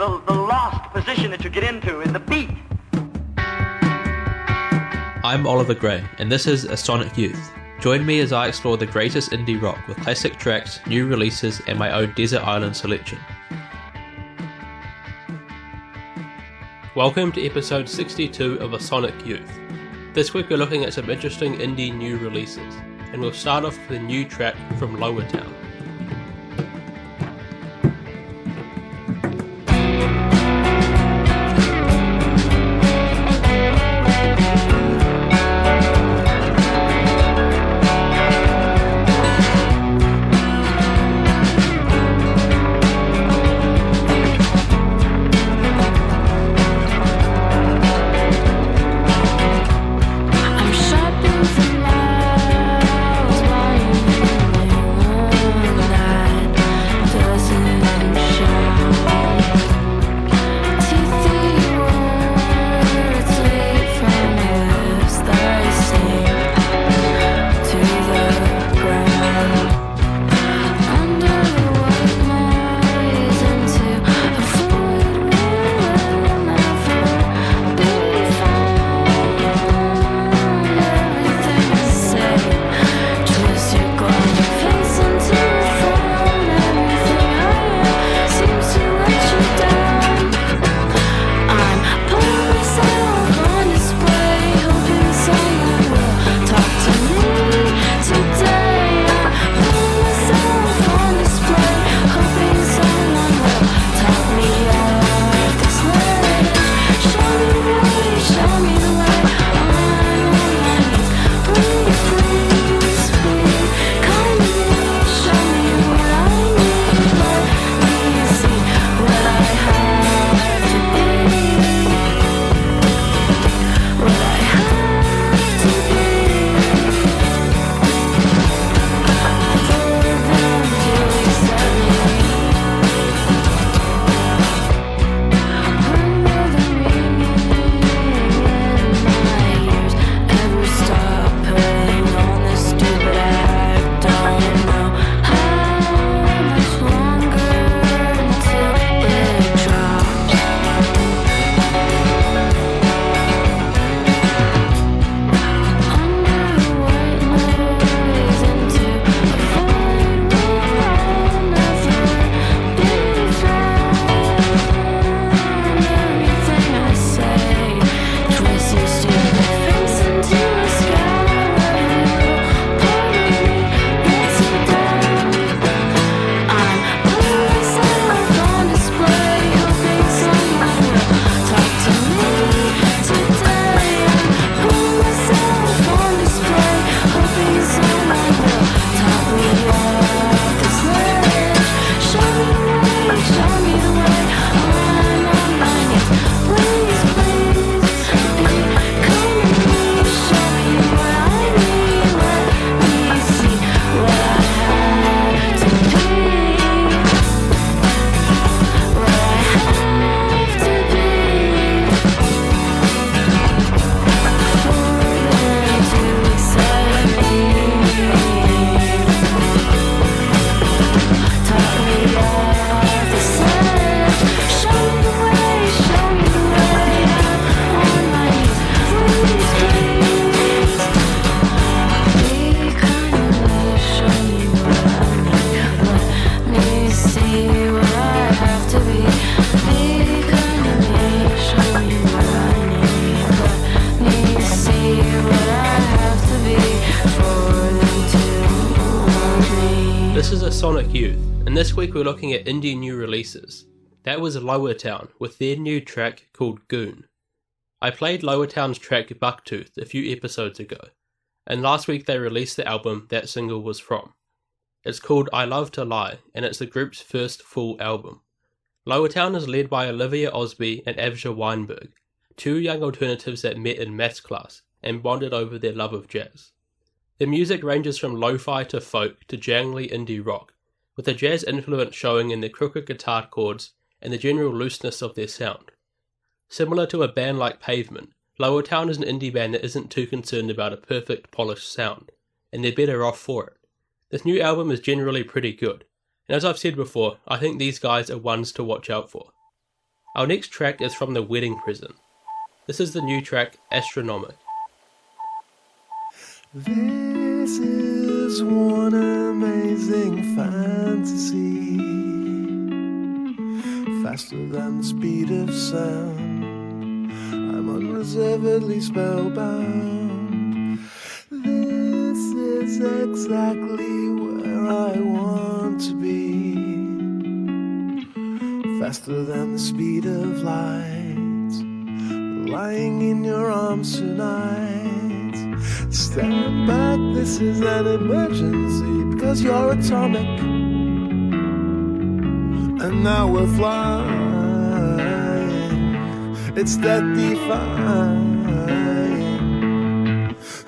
the, the position that you get into in the beat. I'm Oliver Gray, and this is A Sonic Youth. Join me as I explore the greatest indie rock with classic tracks, new releases, and my own desert island selection. Welcome to episode 62 of A Sonic Youth. This week we're looking at some interesting indie new releases and we'll start off with a new track from Lowertown. Week we're looking at indie new releases. That was Lowertown with their new track called Goon. I played Lowertown's track Bucktooth a few episodes ago, and last week they released the album that single was from. It's called I Love to Lie, and it's the group's first full album. Lowertown is led by Olivia Osby and Avsha Weinberg, two young alternatives that met in maths class and bonded over their love of jazz. Their music ranges from lo-fi to folk to jangly indie rock, with a jazz influence showing in their crooked guitar chords and the general looseness of their sound. Similar to a band like Pavement, Lowertown is an indie band that isn't too concerned about a perfect, polished sound, and they're better off for it. This new album is generally pretty good, and as I've said before, I think these guys are ones to watch out for. Our next track is from The Wedding Present. This is the new track, Astronomic. This is one amazing fantasy, faster than the speed of sound. I'm unreservedly spellbound. This is exactly where I want to be, faster than the speed of light, lying in your arms tonight. Stand back, this is an emergency because you're atomic. And now we're flying, it's death defying.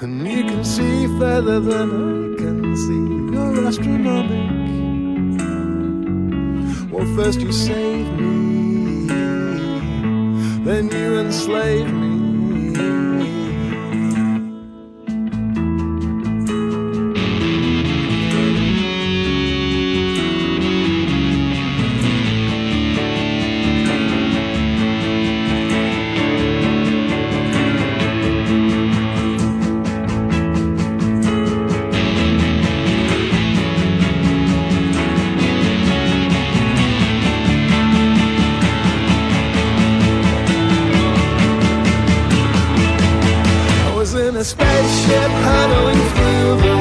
And you can see further than I can see, you're astronomic. Well, first you save me, then you enslave me. A spaceship hurtling through the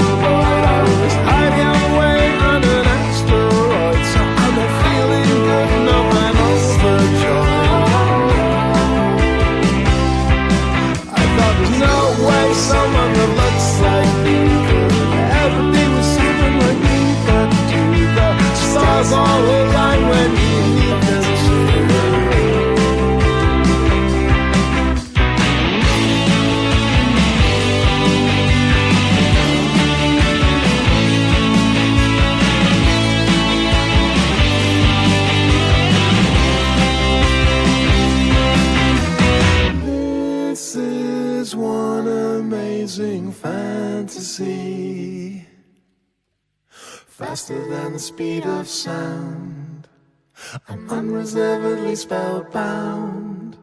is one amazing fantasy. Faster than the speed of sound. I'm unreservedly spellbound.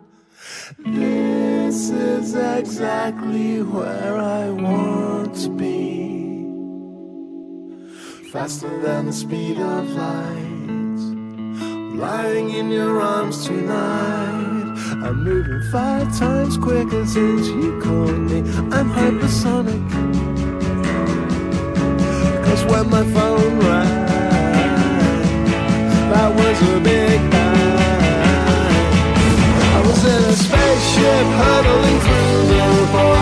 This is exactly where I want to be. Faster than the speed of light lying in your arms tonight. I'm moving five times quicker since you called me. I'm hypersonic. Cause when my phone rang, that was a big bang. I was in a spaceship hurtling through the void.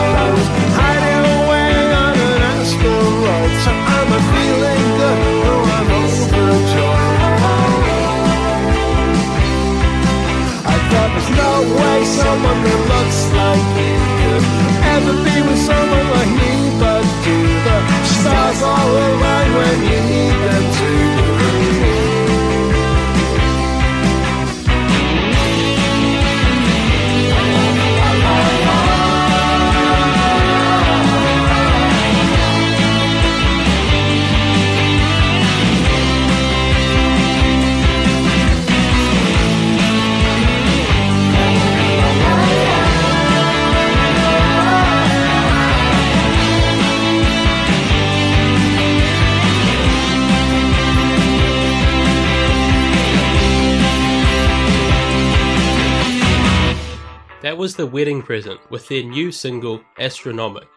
That was The Wedding Present with their new single, Astronomic.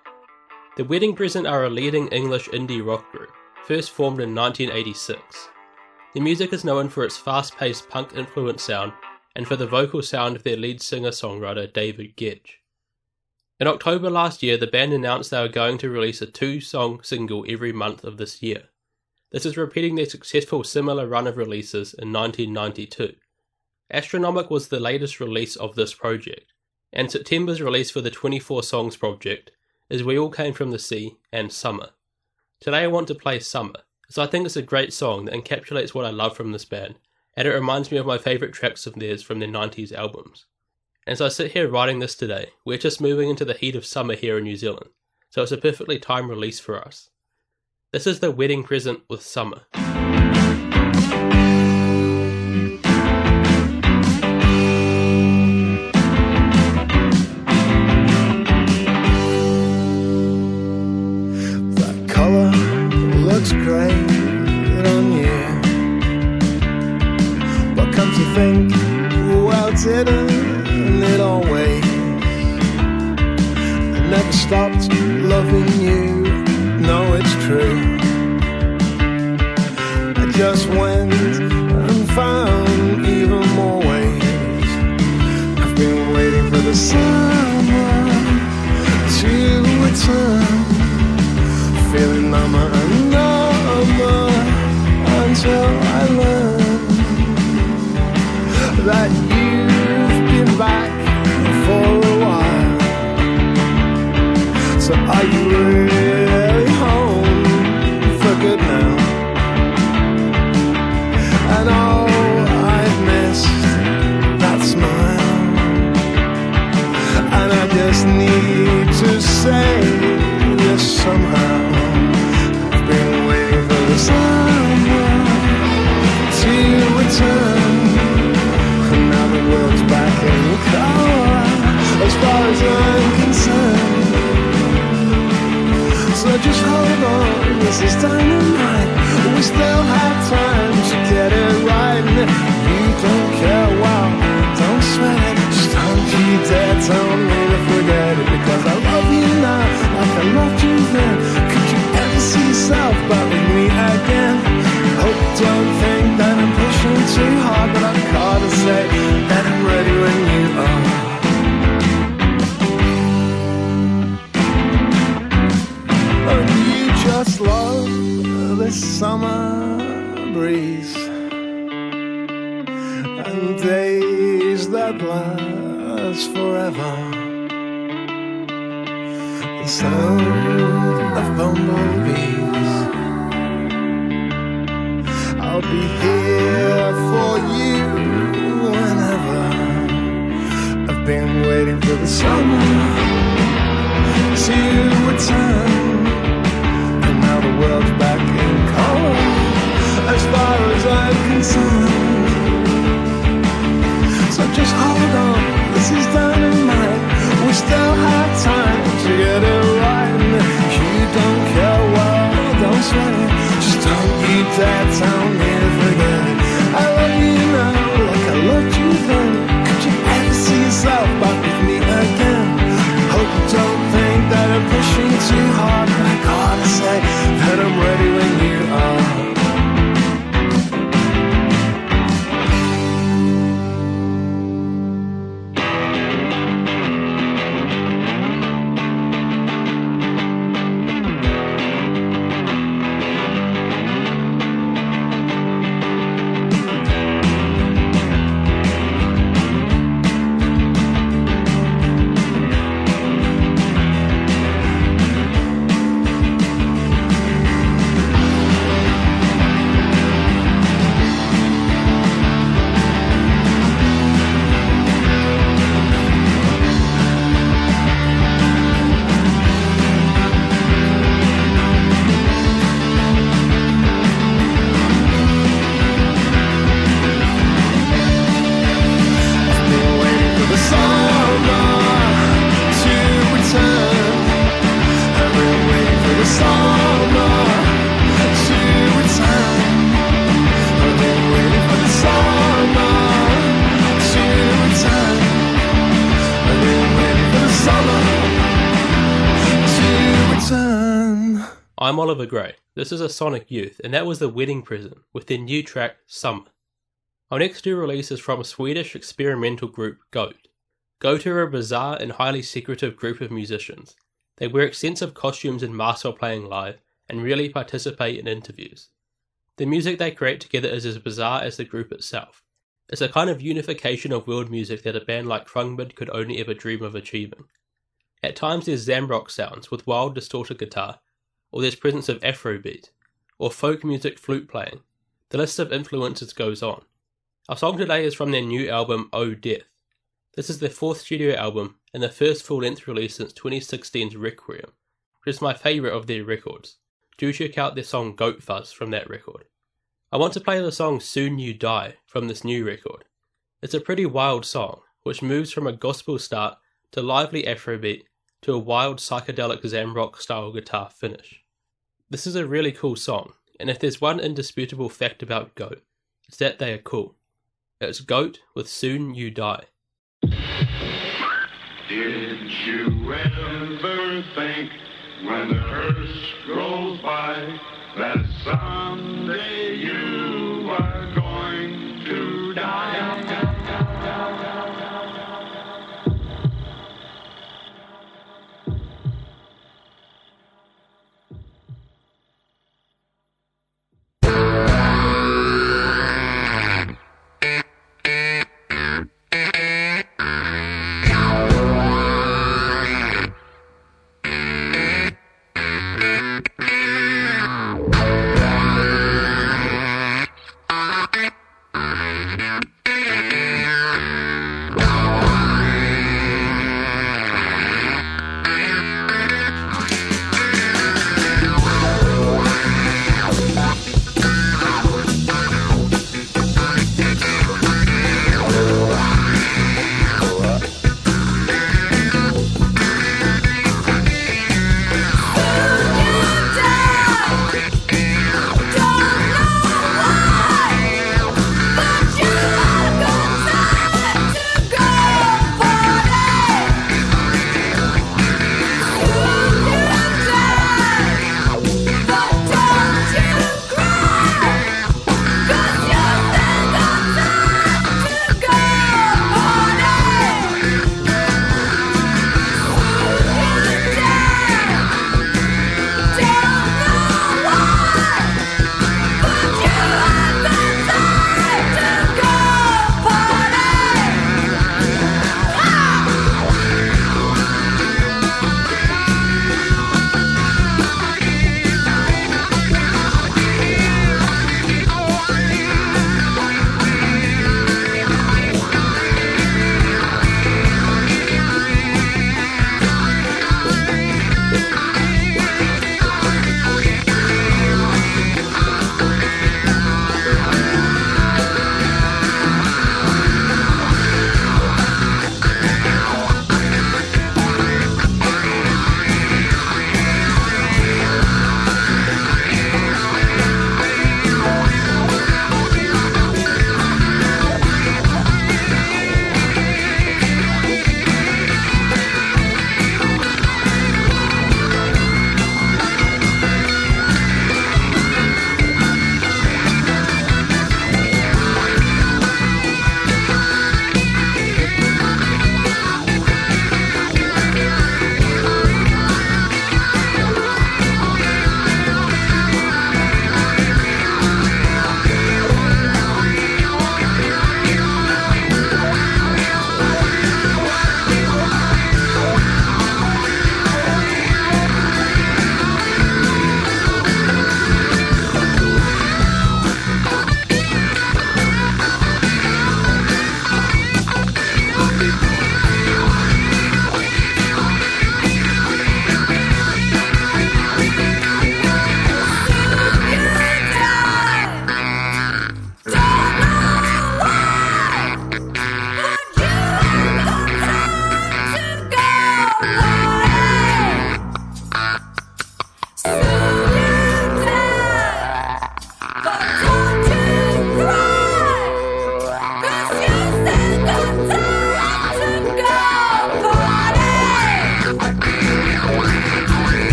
The Wedding Present are a leading English indie rock group, first formed in 1986. Their music is known for its fast paced punk influenced sound and for the vocal sound of their lead singer songwriter David Gedge. In October last year, the band announced they were going to release a two song single every month of this year. This is repeating their successful similar run of releases in 1992. Astronomic was the latest release of this project. And September's release for the 24 Songs project is We All Came From the Sea and Summer. Today I want to play Summer, as I think it's a great song that encapsulates what I love from this band, and it reminds me of my favourite tracks of theirs from their 90s albums. As I sit here writing this today, we're just moving into the heat of summer here in New Zealand, so it's a perfectly timed release for us. This is the wedding present with summer. Oliver Gray. This is a Sonic Youth, and that was the wedding present with their new track Summer. Our next two releases from Swedish experimental group Goat. Goat are a bizarre and highly secretive group of musicians. They wear extensive costumes and masks while playing live, and rarely participate in interviews. The music they create together is as bizarre as the group itself. It's a kind of unification of world music that a band like Khruangbin could only ever dream of achieving. At times there's Zamrock sounds with wild distorted guitar, or there's presence of Afrobeat, or folk music flute playing. The list of influences goes on. Our song today is from their new album Oh Death. This is their fourth studio album and the first full length release since 2016's Requiem, which is my favourite of their records. Do check out their song Goat Fuzz from that record. I want to play the song Soon You Die from this new record. It's a pretty wild song, which moves from a gospel start to lively Afrobeat to a wild psychedelic Zamrock style guitar finish. This is a really cool song, and if there's one indisputable fact about Goat, it's that they are cool. It's Goat with Soon You Die. Did you ever think when the hearse rolls by that someday you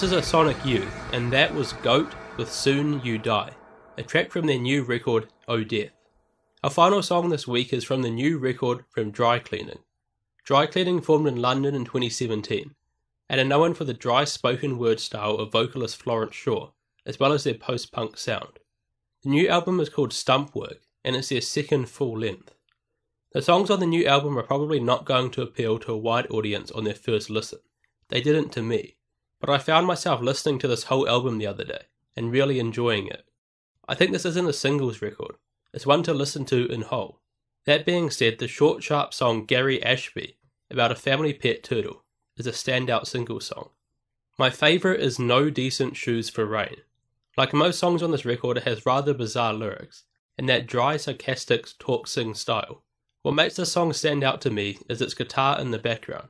This is a Sonic Youth, and that was Goat with Soon You Die, a track from their new record, Oh Death. Our final song this week is from the new record from Dry Cleaning. Dry Cleaning formed in London in 2017, and are known for the dry spoken word style of vocalist Florence Shaw, as well as their post punk sound. The new album is called Stumpwork, and it's their second full length. The songs on the new album are probably not going to appeal to a wide audience on their first listen. They didn't to me, but I found myself listening to this whole album the other day and really enjoying it. I think this isn't a singles record, it's one to listen to in whole. That being said, the short, sharp song Gary Ashby about a family pet turtle is a standout single song. My favourite is No Decent Shoes for Rain. Like most songs on this record, it has rather bizarre lyrics, and that dry, sarcastic talk sing style. What makes the song stand out to me is its guitar in the background,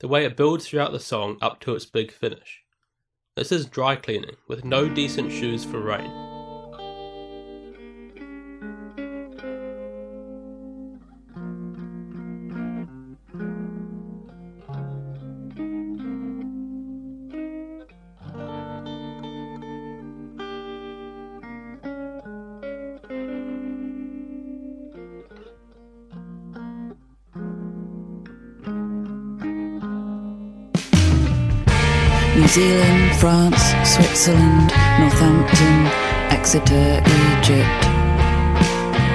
the way it builds throughout the song up to its big finish. This is dry cleaning with no decent shoes for rain. New Zealand, France, Switzerland, Northampton, Exeter, Egypt.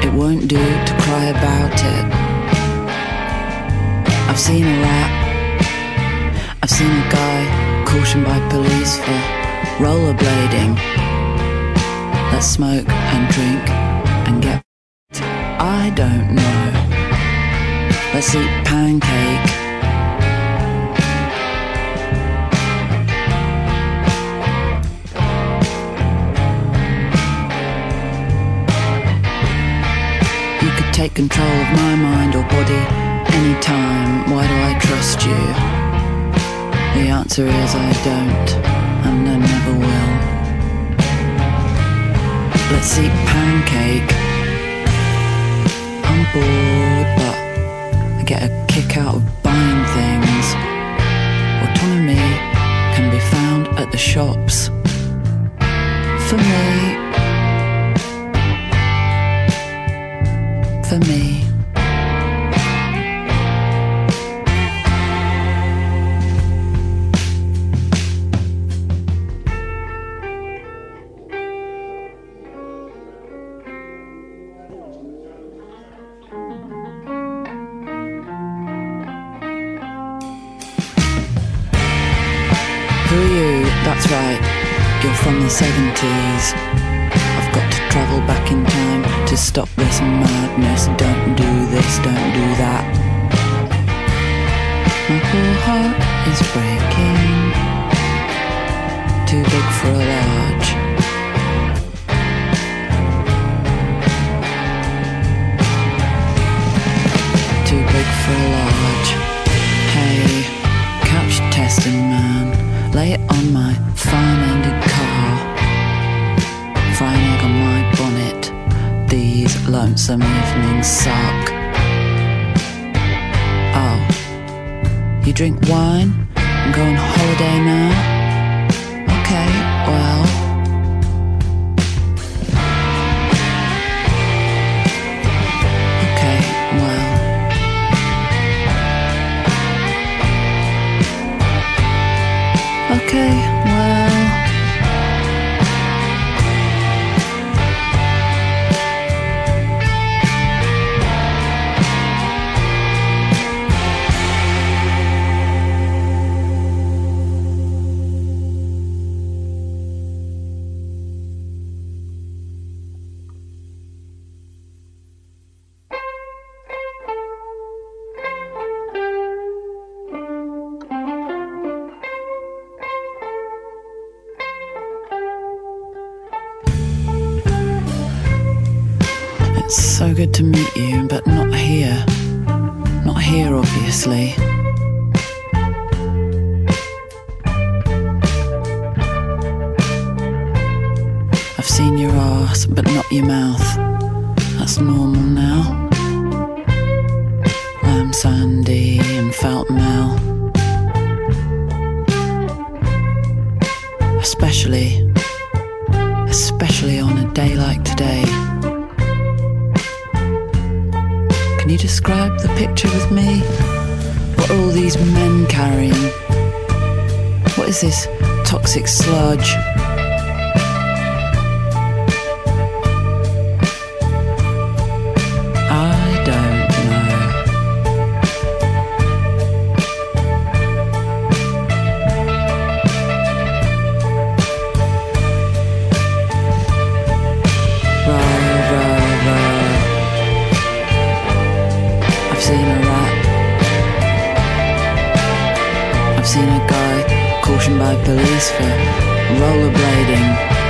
It won't do to cry about it. I've seen a rat. I've seen a guy cautioned by police for rollerblading. Let's smoke and drink and get. I don't know. Let's eat pancake. Take control of my mind or body anytime. Why do I trust you? The answer is I don't, and I never will. Let's eat pancake. I'm bored, but I get a kick out of buying things. Autonomy can be found at the shops. For me, for me. Who are you? That's right. You're from the 70s. Stop this madness. Don't do this, don't do that. My poor heart is breaking. Too big for a large. Too big for a large. Hey, couch testing man, lay it on my These lonesome evenings suck. Oh, you drink wine and go on holiday now? You, but not here. Not here, obviously. I've seen your ass, but not your mouth. That's normal now. I'm Sandy and Felt Mel. especially describe the picture with me? What are all these men carrying? What is this toxic sludge? For rollerblading.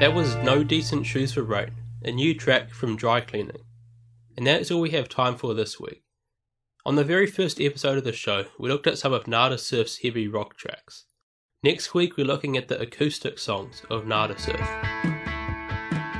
That was No Decent Shoes for Rain, a new track from Dry Cleaning. And that's all we have time for this week. On the very first episode of the show, we looked at some of Nada Surf's heavy rock tracks. Next week, we're looking at the acoustic songs of Nada Surf.